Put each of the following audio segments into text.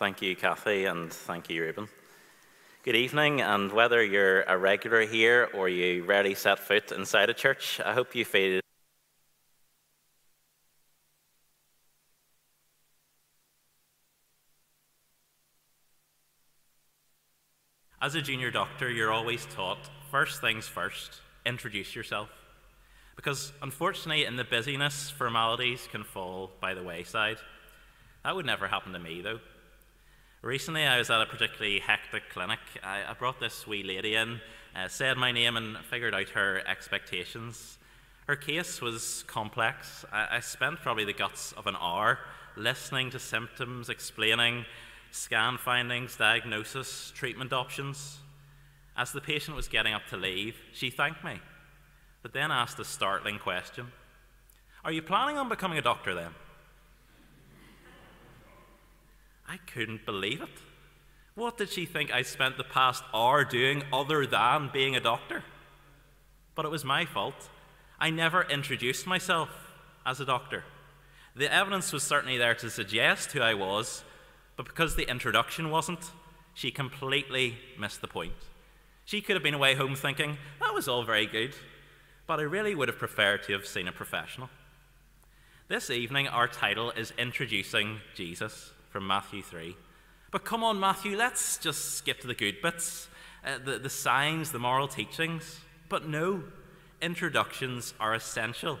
Thank you, Kathy, and thank you, Ruben. Good evening, and whether you're a regular here or you rarely set foot inside a church, I hope you feel As a junior doctor, you're always taught first things first, introduce yourself. Because unfortunately, in the busyness, formalities can fall by the wayside. That would never happen to me, though. Recently, I was at a particularly hectic clinic. I, I brought this wee lady in, uh, said my name, and figured out her expectations. Her case was complex. I, I spent probably the guts of an hour listening to symptoms, explaining scan findings, diagnosis, treatment options. As the patient was getting up to leave, she thanked me, but then asked a startling question Are you planning on becoming a doctor then? I couldn't believe it. What did she think I spent the past hour doing other than being a doctor? But it was my fault. I never introduced myself as a doctor. The evidence was certainly there to suggest who I was, but because the introduction wasn't, she completely missed the point. She could have been away home thinking, that was all very good, but I really would have preferred to have seen a professional. This evening, our title is Introducing Jesus from Matthew 3. But come on, Matthew, let's just skip to the good bits, uh, the, the signs, the moral teachings. But no, introductions are essential.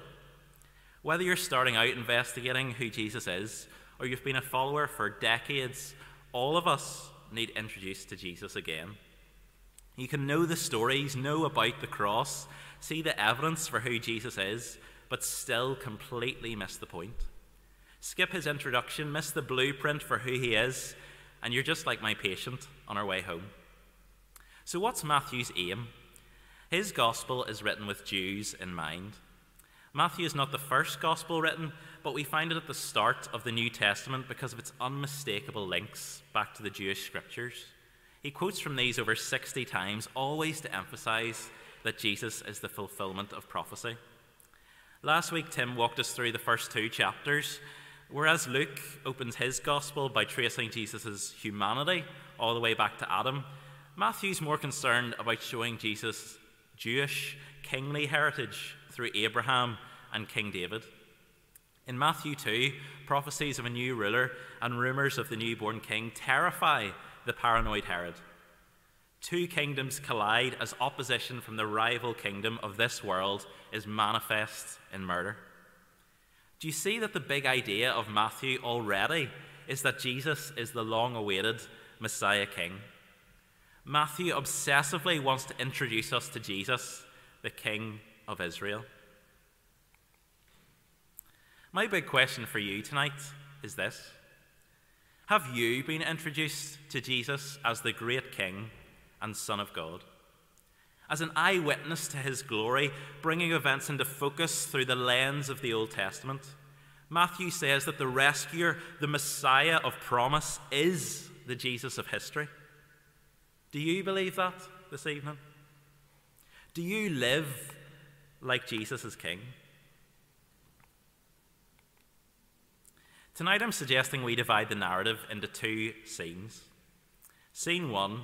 Whether you're starting out investigating who Jesus is, or you've been a follower for decades, all of us need introduced to Jesus again. You can know the stories, know about the cross, see the evidence for who Jesus is, but still completely miss the point. Skip his introduction, miss the blueprint for who he is, and you're just like my patient on our way home. So, what's Matthew's aim? His gospel is written with Jews in mind. Matthew is not the first gospel written, but we find it at the start of the New Testament because of its unmistakable links back to the Jewish scriptures. He quotes from these over 60 times, always to emphasize that Jesus is the fulfillment of prophecy. Last week, Tim walked us through the first two chapters, whereas Luke opens his gospel by tracing Jesus' humanity all the way back to Adam. Matthew's more concerned about showing Jesus' Jewish kingly heritage through Abraham and King David. In Matthew 2, prophecies of a new ruler and rumors of the newborn king terrify the paranoid Herod. Two kingdoms collide as opposition from the rival kingdom of this world is manifest in murder. Do you see that the big idea of Matthew already is that Jesus is the long awaited Messiah King? Matthew obsessively wants to introduce us to Jesus, the King of Israel. My big question for you tonight is this Have you been introduced to Jesus as the great King and Son of God? As an eyewitness to his glory, bringing events into focus through the lens of the Old Testament, Matthew says that the rescuer, the Messiah of promise, is the Jesus of history. Do you believe that this evening? Do you live like Jesus is King? Tonight I'm suggesting we divide the narrative into two scenes. Scene one,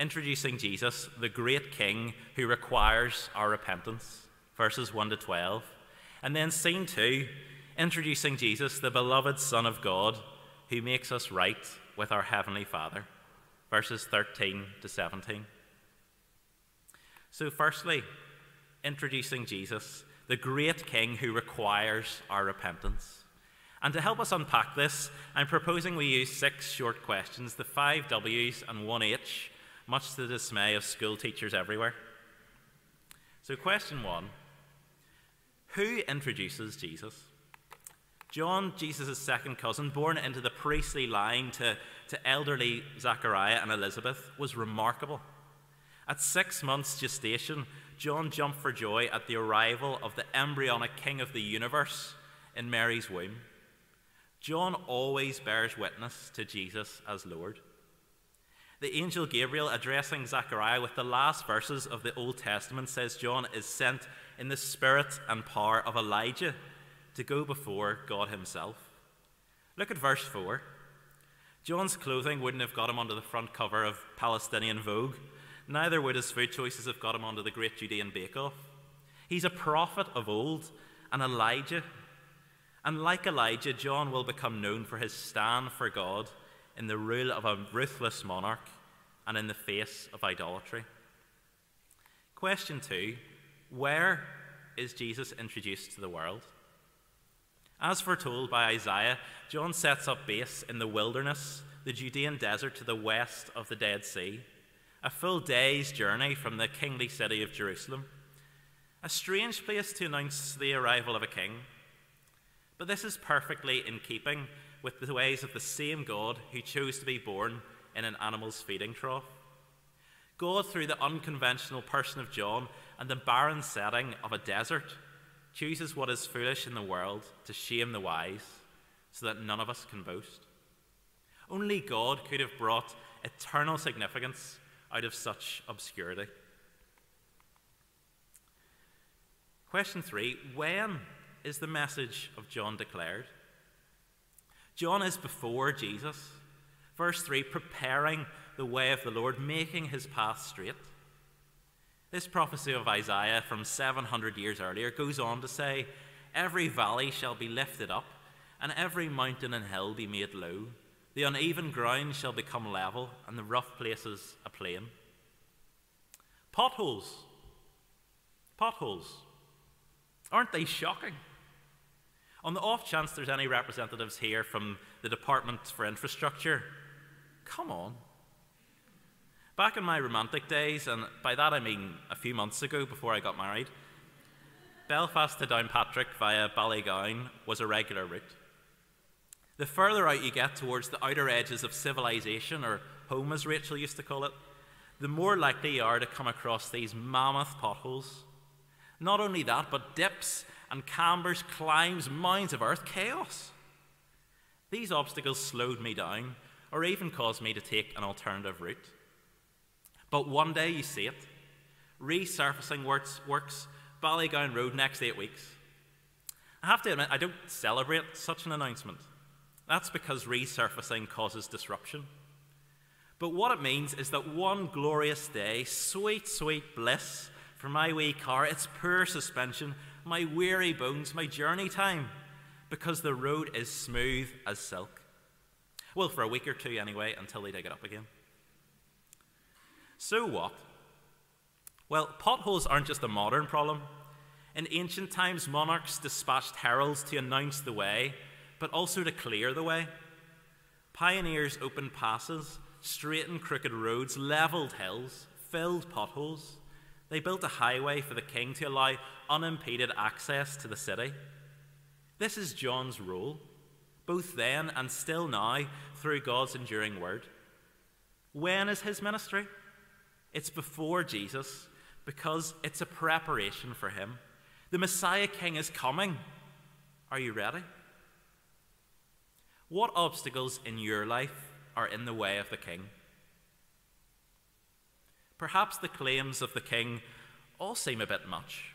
introducing Jesus, the great king who requires our repentance, verses 1 to 12. And then scene two, introducing Jesus, the beloved Son of God, who makes us right with our Heavenly Father, verses 13 to 17. So, firstly, introducing Jesus, the great king who requires our repentance. And to help us unpack this, I'm proposing we use six short questions, the five W's and one H, much to the dismay of school teachers everywhere. So, question one Who introduces Jesus? John, Jesus' second cousin, born into the priestly line to, to elderly Zachariah and Elizabeth, was remarkable. At six months gestation, John jumped for joy at the arrival of the embryonic king of the universe in Mary's womb. John always bears witness to Jesus as Lord. The angel Gabriel, addressing Zechariah with the last verses of the Old Testament, says John is sent in the spirit and power of Elijah to go before God Himself. Look at verse 4. John's clothing wouldn't have got him onto the front cover of Palestinian Vogue. Neither would his food choices have got him onto the Great Judean Bake Off. He's a prophet of old, an Elijah. And like Elijah, John will become known for his stand for God in the rule of a ruthless monarch and in the face of idolatry. Question two Where is Jesus introduced to the world? As foretold by Isaiah, John sets up base in the wilderness, the Judean desert to the west of the Dead Sea, a full day's journey from the kingly city of Jerusalem. A strange place to announce the arrival of a king. But this is perfectly in keeping with the ways of the same God who chose to be born in an animal's feeding trough. God, through the unconventional person of John and the barren setting of a desert, chooses what is foolish in the world to shame the wise so that none of us can boast. Only God could have brought eternal significance out of such obscurity. Question three When is the message of John declared? John is before Jesus. Verse 3 preparing the way of the Lord, making his path straight. This prophecy of Isaiah from 700 years earlier goes on to say, Every valley shall be lifted up, and every mountain and hill be made low. The uneven ground shall become level, and the rough places a plain. Potholes. Potholes. Aren't they shocking? On the off chance there's any representatives here from the Department for Infrastructure, come on. Back in my romantic days, and by that I mean a few months ago before I got married, Belfast to Downpatrick via Ballygowan was a regular route. The further out you get towards the outer edges of civilization, or home as Rachel used to call it, the more likely you are to come across these mammoth potholes. Not only that, but dips and cambers, climbs, mounds of earth, chaos. These obstacles slowed me down, or even caused me to take an alternative route. But one day you see it. Resurfacing works, works Ballygowan Road next eight weeks. I have to admit, I don't celebrate such an announcement. That's because resurfacing causes disruption. But what it means is that one glorious day, sweet, sweet bliss for my wee car, its poor suspension, my weary bones, my journey time, because the road is smooth as silk. Well, for a week or two anyway, until they dig it up again. So what? Well, potholes aren't just a modern problem. In ancient times, monarchs dispatched heralds to announce the way, but also to clear the way. Pioneers opened passes, straightened crooked roads, leveled hills, filled potholes. They built a highway for the king to allow unimpeded access to the city. This is John's role, both then and still now, through God's enduring word. When is his ministry? It's before Jesus because it's a preparation for him. The Messiah King is coming. Are you ready? What obstacles in your life are in the way of the King? Perhaps the claims of the King all seem a bit much.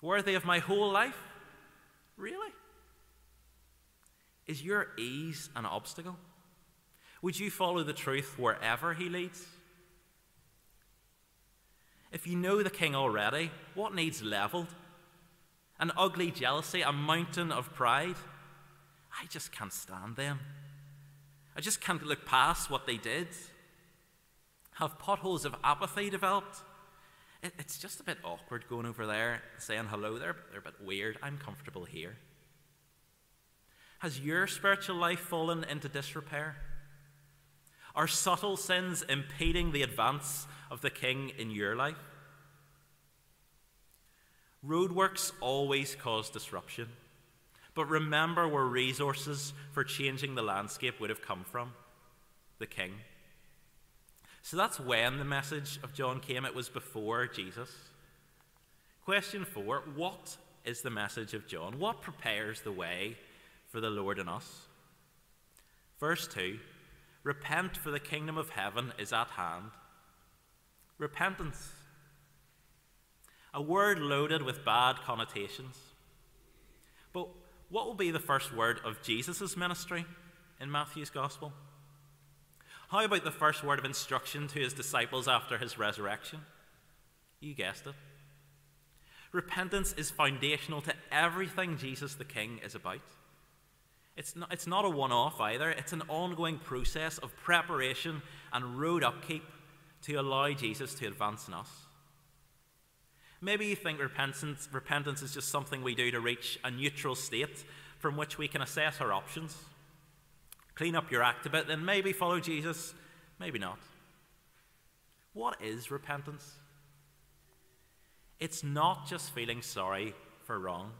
Worthy of my whole life? Really? Is your ease an obstacle? Would you follow the truth wherever he leads? If you know the king already, what needs leveled? An ugly jealousy, a mountain of pride? I just can't stand them. I just can't look past what they did. Have potholes of apathy developed? It, it's just a bit awkward going over there saying hello. They're, they're a bit weird. I'm comfortable here. Has your spiritual life fallen into disrepair? Are subtle sins impeding the advance of the king in your life? Roadworks always cause disruption, but remember where resources for changing the landscape would have come from the king. So that's when the message of John came. It was before Jesus. Question four What is the message of John? What prepares the way for the Lord in us? Verse 2 Repent, for the kingdom of heaven is at hand. Repentance. A word loaded with bad connotations. But what will be the first word of Jesus' ministry in Matthew's Gospel? How about the first word of instruction to his disciples after his resurrection? You guessed it. Repentance is foundational to everything Jesus the King is about. It's not, it's not a one off either, it's an ongoing process of preparation and road upkeep to allow Jesus to advance in us. Maybe you think repentance, repentance is just something we do to reach a neutral state from which we can assess our options. Clean up your act a bit, then maybe follow Jesus, maybe not. What is repentance? It's not just feeling sorry for wrong.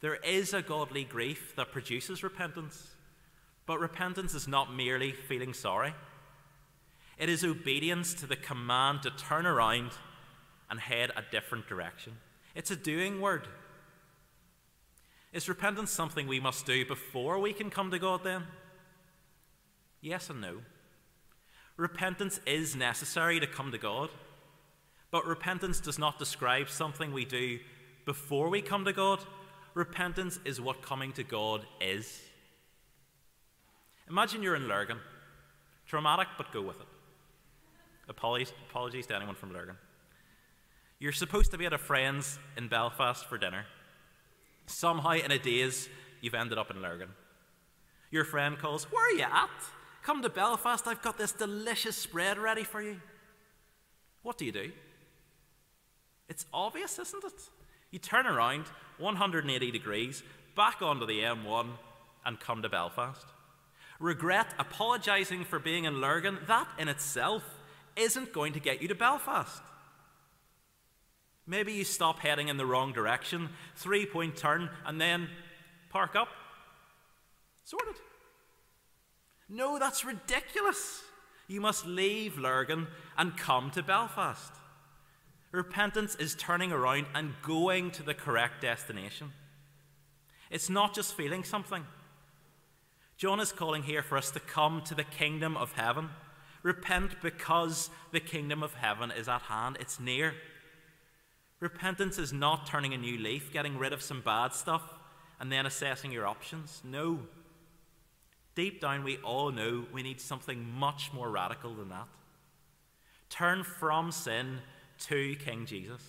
There is a godly grief that produces repentance, but repentance is not merely feeling sorry. It is obedience to the command to turn around and head a different direction. It's a doing word. Is repentance something we must do before we can come to God then? Yes and no. Repentance is necessary to come to God, but repentance does not describe something we do before we come to God repentance is what coming to God is. Imagine you're in Lurgan. Traumatic, but go with it. Apologies, apologies to anyone from Lurgan. You're supposed to be at a friend's in Belfast for dinner. Somehow, in a daze, you've ended up in Lurgan. Your friend calls, Where are you at? Come to Belfast, I've got this delicious spread ready for you. What do you do? It's obvious, isn't it? You turn around 180 degrees, back onto the M1, and come to Belfast. Regret apologising for being in Lurgan, that in itself isn't going to get you to Belfast. Maybe you stop heading in the wrong direction, three point turn, and then park up. Sorted. No, that's ridiculous. You must leave Lurgan and come to Belfast. Repentance is turning around and going to the correct destination. It's not just feeling something. John is calling here for us to come to the kingdom of heaven. Repent because the kingdom of heaven is at hand, it's near. Repentance is not turning a new leaf, getting rid of some bad stuff, and then assessing your options. No. Deep down, we all know we need something much more radical than that. Turn from sin to King Jesus.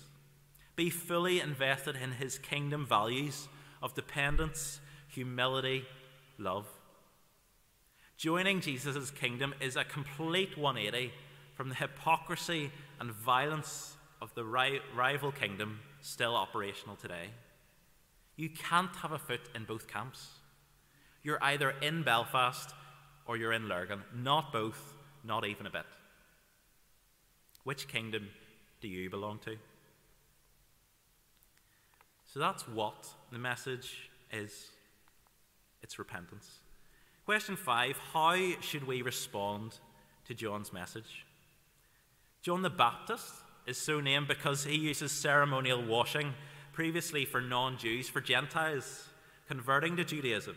Be fully invested in his kingdom values of dependence, humility, love. Joining Jesus' kingdom is a complete 180 from the hypocrisy and violence of the rival kingdom still operational today. You can't have a foot in both camps. You're either in Belfast or you're in Lurgan. Not both, not even a bit. Which kingdom do you belong to? So that's what the message is it's repentance. Question five How should we respond to John's message? John the Baptist is so named because he uses ceremonial washing previously for non Jews, for Gentiles converting to Judaism,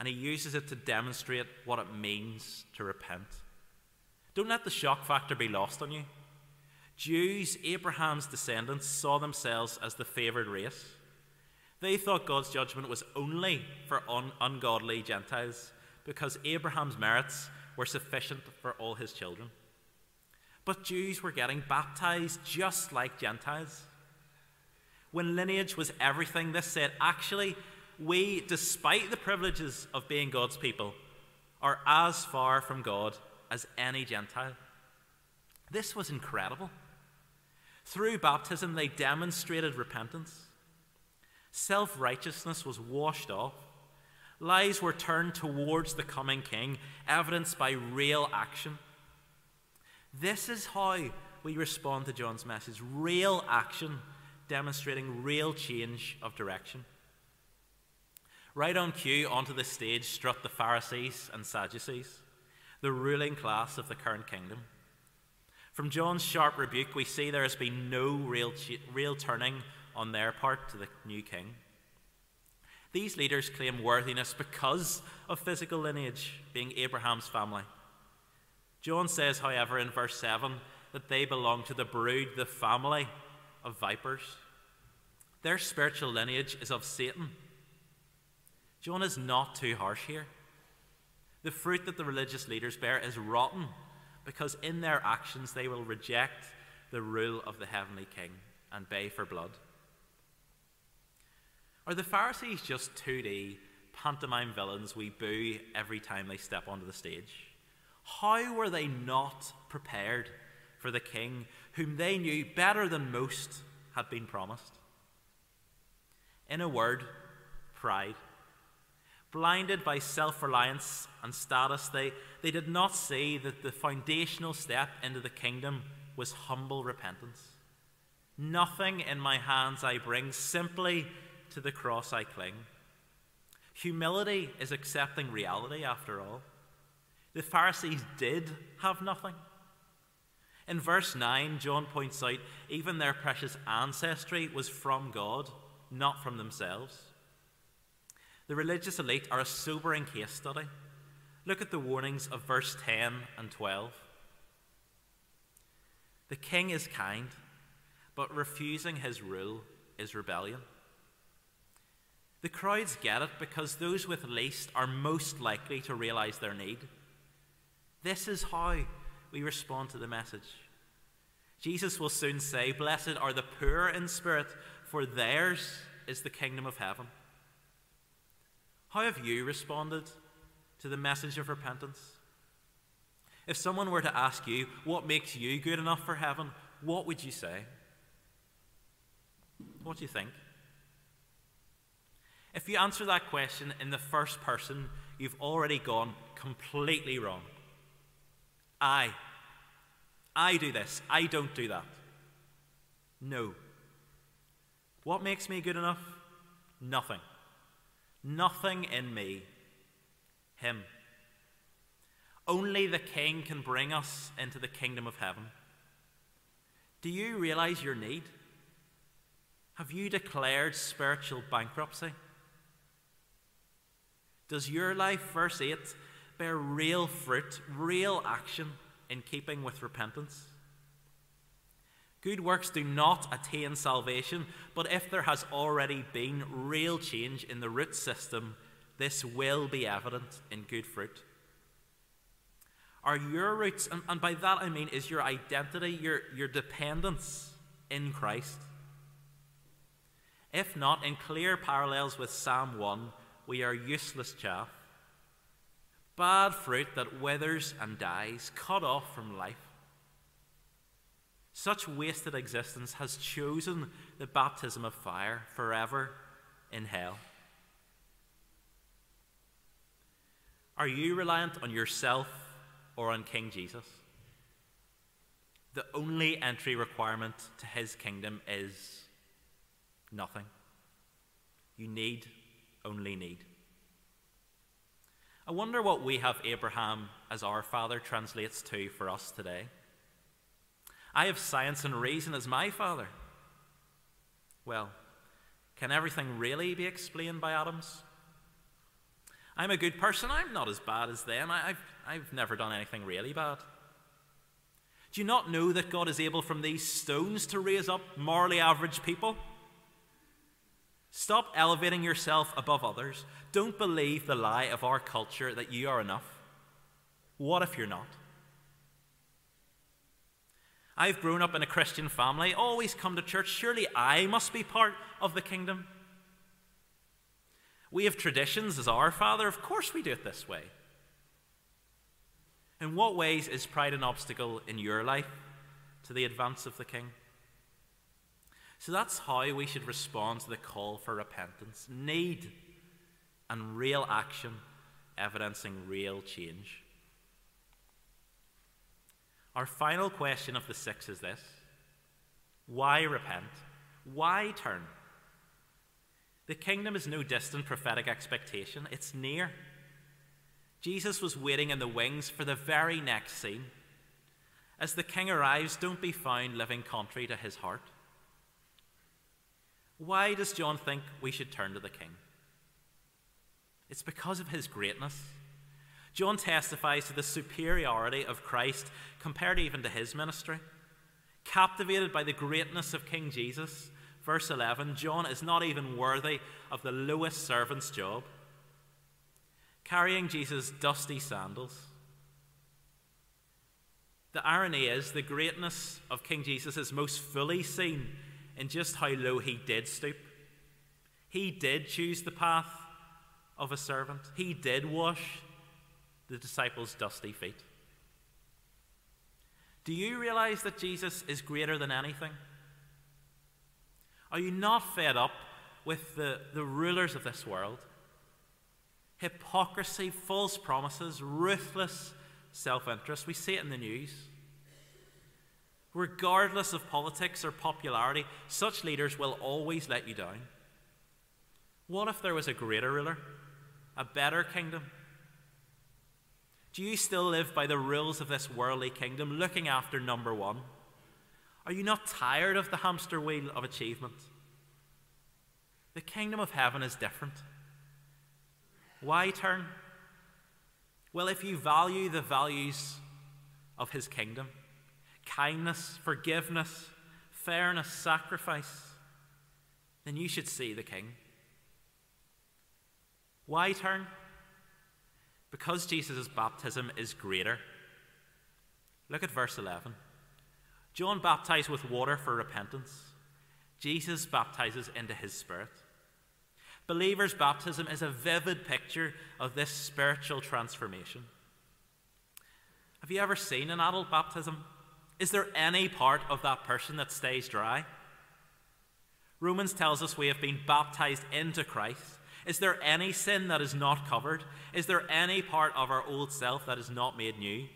and he uses it to demonstrate what it means to repent. Don't let the shock factor be lost on you. Jews, Abraham's descendants, saw themselves as the favoured race. They thought God's judgment was only for un- ungodly Gentiles because Abraham's merits were sufficient for all his children. But Jews were getting baptized just like Gentiles. When lineage was everything, this said, actually, we, despite the privileges of being God's people, are as far from God as any Gentile. This was incredible. Through baptism, they demonstrated repentance. Self righteousness was washed off. Lies were turned towards the coming king, evidenced by real action. This is how we respond to John's message real action, demonstrating real change of direction. Right on cue, onto the stage strut the Pharisees and Sadducees, the ruling class of the current kingdom. From John's sharp rebuke, we see there has been no real, real turning on their part to the new king. These leaders claim worthiness because of physical lineage, being Abraham's family. John says, however, in verse 7, that they belong to the brood, the family of vipers. Their spiritual lineage is of Satan. John is not too harsh here. The fruit that the religious leaders bear is rotten because in their actions they will reject the rule of the heavenly king and bay for blood. Are the Pharisees just 2D pantomime villains we boo every time they step onto the stage? How were they not prepared for the king whom they knew better than most had been promised? In a word, pride. Blinded by self reliance and status, they, they did not see that the foundational step into the kingdom was humble repentance. Nothing in my hands I bring, simply to the cross I cling. Humility is accepting reality, after all. The Pharisees did have nothing. In verse 9, John points out even their precious ancestry was from God, not from themselves. The religious elite are a sobering case study. Look at the warnings of verse 10 and 12. The king is kind, but refusing his rule is rebellion. The crowds get it because those with least are most likely to realize their need. This is how we respond to the message. Jesus will soon say, Blessed are the poor in spirit, for theirs is the kingdom of heaven. How have you responded to the message of repentance? If someone were to ask you, What makes you good enough for heaven? what would you say? What do you think? If you answer that question in the first person, you've already gone completely wrong. I. I do this. I don't do that. No. What makes me good enough? Nothing. Nothing in me. Him. Only the King can bring us into the kingdom of heaven. Do you realize your need? Have you declared spiritual bankruptcy? Does your life, verse 8, bear real fruit, real action in keeping with repentance? Good works do not attain salvation, but if there has already been real change in the root system, this will be evident in good fruit. Are your roots, and, and by that I mean is your identity, your, your dependence in Christ? If not, in clear parallels with Psalm 1, we are useless chaff, bad fruit that withers and dies, cut off from life. Such wasted existence has chosen the baptism of fire forever in hell. Are you reliant on yourself or on King Jesus? The only entry requirement to his kingdom is nothing. You need only need. I wonder what we have Abraham as our father translates to for us today. I have science and reason as my father. Well, can everything really be explained by atoms? I'm a good person. I'm not as bad as them. I, have I've never done anything really bad. Do you not know that God is able from these stones to raise up morally average people? Stop elevating yourself above others. Don't believe the lie of our culture that you are enough. What if you're not? I've grown up in a Christian family, always come to church. Surely I must be part of the kingdom. We have traditions as our Father. Of course, we do it this way. In what ways is pride an obstacle in your life to the advance of the King? So that's how we should respond to the call for repentance need and real action, evidencing real change. Our final question of the six is this Why repent? Why turn? The kingdom is no distant prophetic expectation, it's near. Jesus was waiting in the wings for the very next scene. As the king arrives, don't be found living contrary to his heart. Why does John think we should turn to the king? It's because of his greatness. John testifies to the superiority of Christ compared even to his ministry. Captivated by the greatness of King Jesus, verse 11, John is not even worthy of the lowest servant's job. carrying Jesus' dusty sandals. The irony is, the greatness of King Jesus is most fully seen in just how low he did stoop. He did choose the path of a servant, he did wash the disciples' dusty feet. Do you realize that Jesus is greater than anything? Are you not fed up with the, the rulers of this world? Hypocrisy, false promises, ruthless self interest. We see it in the news. Regardless of politics or popularity, such leaders will always let you down. What if there was a greater ruler, a better kingdom? Do you still live by the rules of this worldly kingdom, looking after number one? Are you not tired of the hamster wheel of achievement? The kingdom of heaven is different. Why turn? Well, if you value the values of his kingdom kindness, forgiveness, fairness, sacrifice then you should see the king. Why turn? Because Jesus' baptism is greater. Look at verse 11. John baptized with water for repentance. Jesus baptizes into his spirit. Believers' baptism is a vivid picture of this spiritual transformation. Have you ever seen an adult baptism? Is there any part of that person that stays dry? Romans tells us we have been baptized into Christ. Is there any sin that is not covered? Is there any part of our old self that is not made new?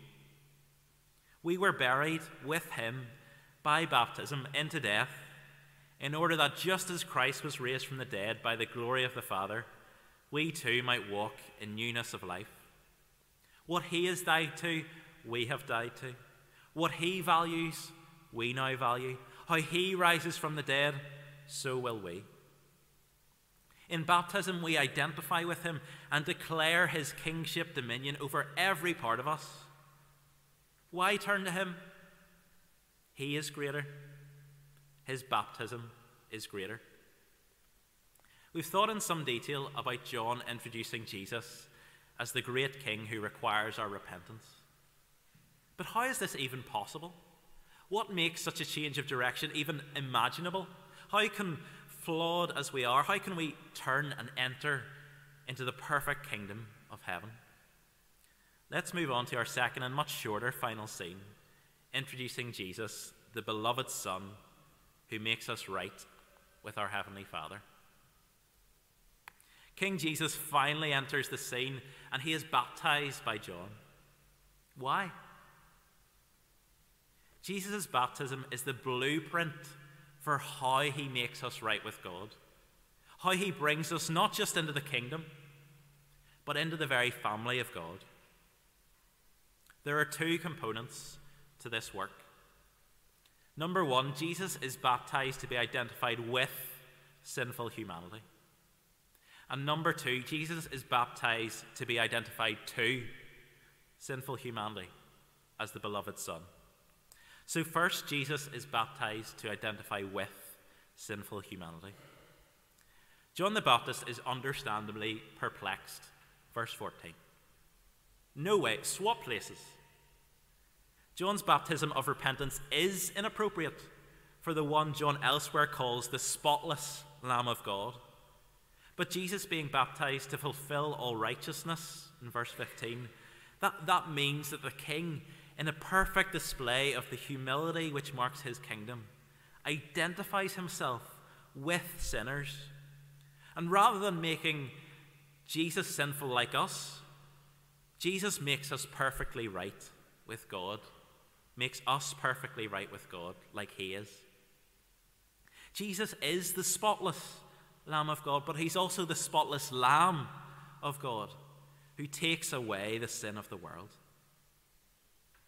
We were buried with him by baptism into death, in order that just as Christ was raised from the dead by the glory of the Father, we too might walk in newness of life. What he has died to, we have died to. What he values, we now value. How he rises from the dead, so will we. In baptism, we identify with him and declare his kingship dominion over every part of us. Why turn to him? He is greater. His baptism is greater. We've thought in some detail about John introducing Jesus as the great king who requires our repentance. But how is this even possible? What makes such a change of direction even imaginable? How can flawed as we are, how can we turn and enter into the perfect kingdom of heaven? Let's move on to our second and much shorter final scene, introducing Jesus, the beloved Son, who makes us right with our Heavenly Father. King Jesus finally enters the scene and he is baptized by John. Why? Jesus' baptism is the blueprint for how he makes us right with God, how he brings us not just into the kingdom, but into the very family of God. There are two components to this work. Number one, Jesus is baptized to be identified with sinful humanity. And number two, Jesus is baptized to be identified to sinful humanity as the beloved Son. So, first, Jesus is baptized to identify with sinful humanity. John the Baptist is understandably perplexed. Verse 14. No way, swap places. John's baptism of repentance is inappropriate for the one John elsewhere calls the spotless Lamb of God. But Jesus being baptized to fulfill all righteousness in verse 15, that, that means that the king in a perfect display of the humility which marks his kingdom, identifies himself with sinners. And rather than making Jesus sinful like us, Jesus makes us perfectly right with God, makes us perfectly right with God like he is. Jesus is the spotless Lamb of God, but he's also the spotless Lamb of God who takes away the sin of the world.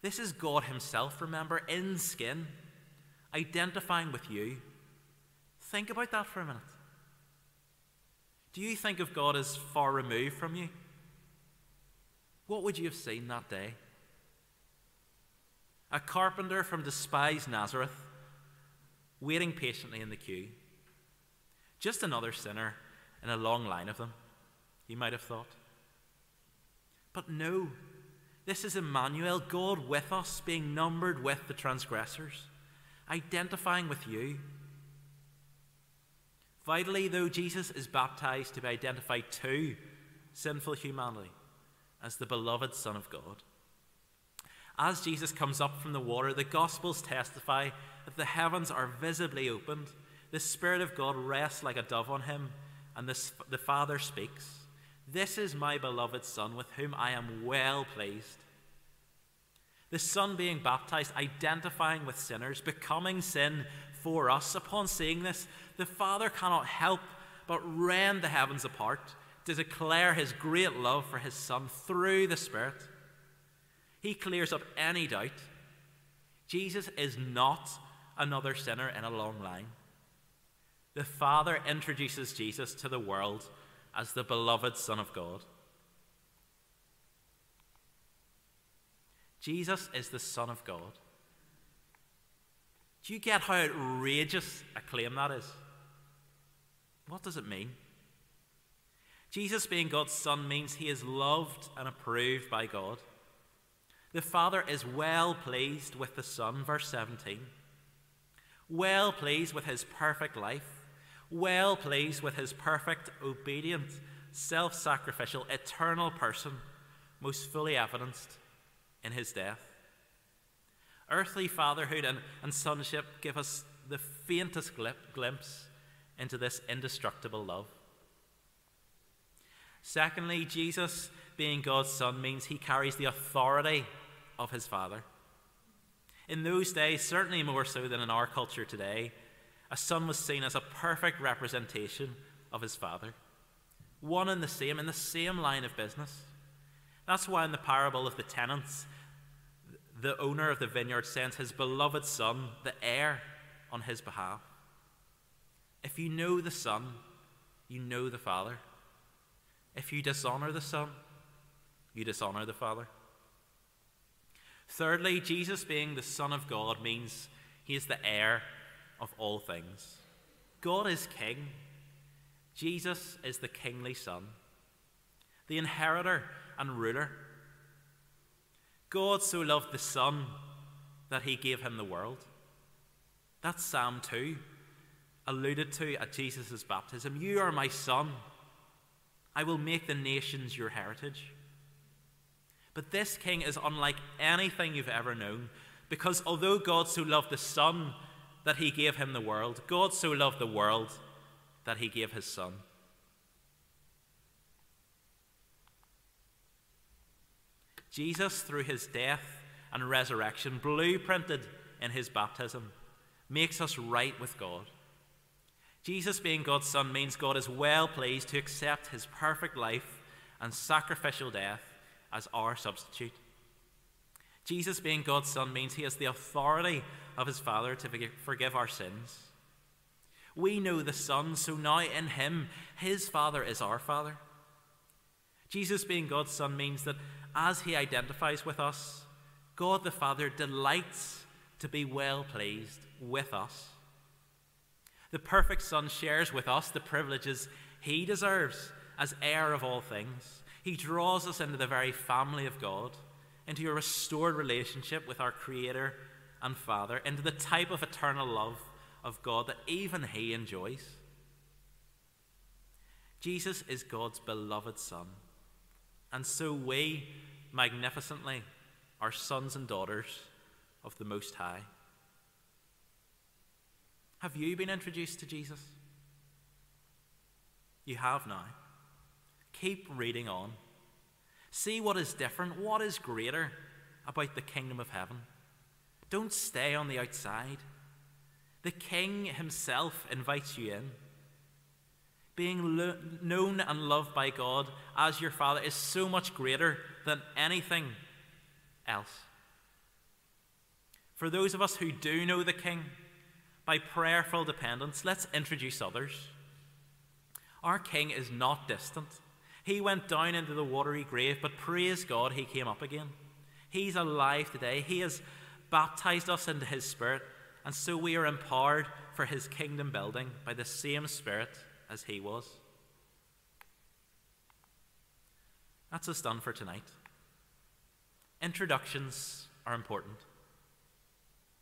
This is God Himself, remember, in skin, identifying with you. Think about that for a minute. Do you think of God as far removed from you? What would you have seen that day? A carpenter from despised Nazareth, waiting patiently in the queue. Just another sinner in a long line of them, you might have thought. But no, this is Emmanuel, God with us, being numbered with the transgressors, identifying with you. Vitally, though, Jesus is baptized to be identified to sinful humanity as the beloved Son of God. As Jesus comes up from the water, the Gospels testify that the heavens are visibly opened, the Spirit of God rests like a dove on him, and the, the Father speaks. This is my beloved Son, with whom I am well pleased. The Son being baptized, identifying with sinners, becoming sin for us. Upon seeing this, the Father cannot help but rend the heavens apart to declare his great love for his Son through the Spirit. He clears up any doubt. Jesus is not another sinner in a long line. The Father introduces Jesus to the world as the beloved Son of God. Jesus is the Son of God. Do you get how outrageous a claim that is? What does it mean? Jesus being God's Son means he is loved and approved by God. The Father is well pleased with the Son, verse 17. Well pleased with his perfect life. Well pleased with his perfect, obedient, self sacrificial, eternal person, most fully evidenced in his death. Earthly fatherhood and, and sonship give us the faintest glimpse into this indestructible love. Secondly, Jesus, being God's Son, means he carries the authority of his Father. In those days, certainly more so than in our culture today, a son was seen as a perfect representation of his father, one and the same, in the same line of business. That's why in the parable of the tenants, the owner of the vineyard sends his beloved son, the heir, on his behalf. If you know the Son, you know the Father. If you dishonor the Son, you dishonor the Father. Thirdly, Jesus being the Son of God means he is the heir of all things. God is king. Jesus is the kingly Son, the inheritor and ruler. God so loved the Son that he gave him the world. That's Psalm 2, alluded to at Jesus' baptism. You are my Son. I will make the nations your heritage. But this king is unlike anything you've ever known, because although God so loved the Son that he gave him the world, God so loved the world that he gave his Son. Jesus, through his death and resurrection, blueprinted in his baptism, makes us right with God. Jesus, being God's Son, means God is well pleased to accept his perfect life and sacrificial death as our substitute. Jesus, being God's Son, means he has the authority of his Father to forgive our sins. We know the Son, so now in him, his Father is our Father. Jesus, being God's Son, means that as he identifies with us, God the Father delights to be well pleased with us. The perfect Son shares with us the privileges he deserves as heir of all things. He draws us into the very family of God, into a restored relationship with our Creator and Father, into the type of eternal love of God that even he enjoys. Jesus is God's beloved Son, and so we, magnificently, are sons and daughters of the Most High. Have you been introduced to Jesus? You have now. Keep reading on. See what is different, what is greater about the kingdom of heaven. Don't stay on the outside. The King himself invites you in. Being lo- known and loved by God as your Father is so much greater than anything else. For those of us who do know the King, by prayerful dependence, let's introduce others. Our King is not distant. He went down into the watery grave, but praise God, he came up again. He's alive today. He has baptized us into his Spirit, and so we are empowered for his kingdom building by the same Spirit as he was. That's us done for tonight. Introductions are important.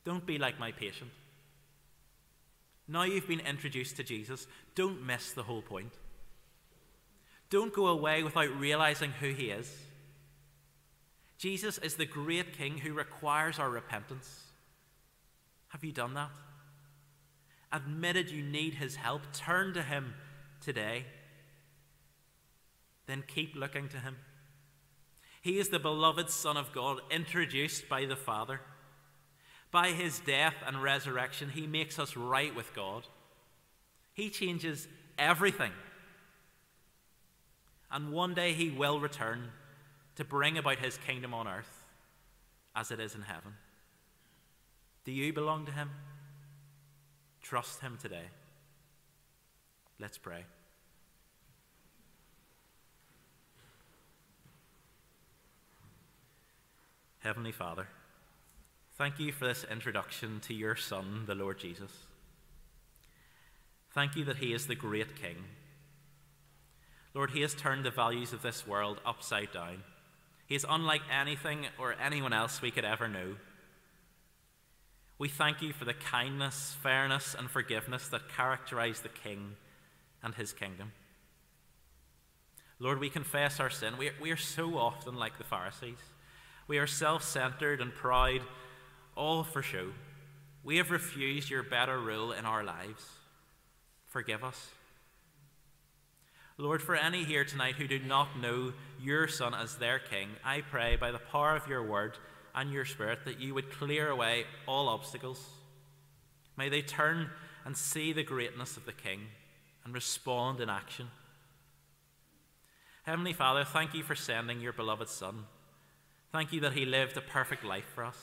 Don't be like my patient. Now you've been introduced to Jesus, don't miss the whole point. Don't go away without realizing who he is. Jesus is the great king who requires our repentance. Have you done that? Admitted you need his help? Turn to him today. Then keep looking to him. He is the beloved Son of God, introduced by the Father. By his death and resurrection, he makes us right with God. He changes everything. And one day he will return to bring about his kingdom on earth as it is in heaven. Do you belong to him? Trust him today. Let's pray. Heavenly Father, thank you for this introduction to your Son, the Lord Jesus. Thank you that he is the great King. Lord, he has turned the values of this world upside down. He is unlike anything or anyone else we could ever know. We thank you for the kindness, fairness, and forgiveness that characterize the King and his kingdom. Lord, we confess our sin. We are, we are so often like the Pharisees. We are self centered and proud, all for show. We have refused your better rule in our lives. Forgive us. Lord, for any here tonight who do not know your Son as their King, I pray by the power of your word and your Spirit that you would clear away all obstacles. May they turn and see the greatness of the King and respond in action. Heavenly Father, thank you for sending your beloved Son. Thank you that he lived a perfect life for us.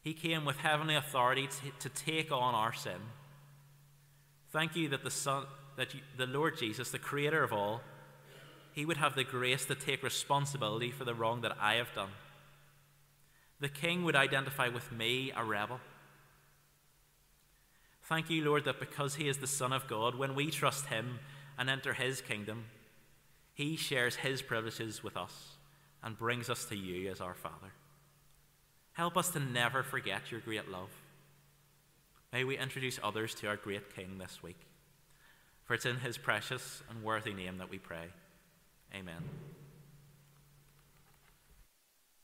He came with heavenly authority to, to take on our sin. Thank you that the Son that the Lord Jesus, the creator of all, he would have the grace to take responsibility for the wrong that I have done. The king would identify with me, a rebel. Thank you, Lord, that because he is the Son of God, when we trust him and enter his kingdom, he shares his privileges with us and brings us to you as our Father. Help us to never forget your great love. May we introduce others to our great King this week. For it's in his precious and worthy name that we pray. Amen.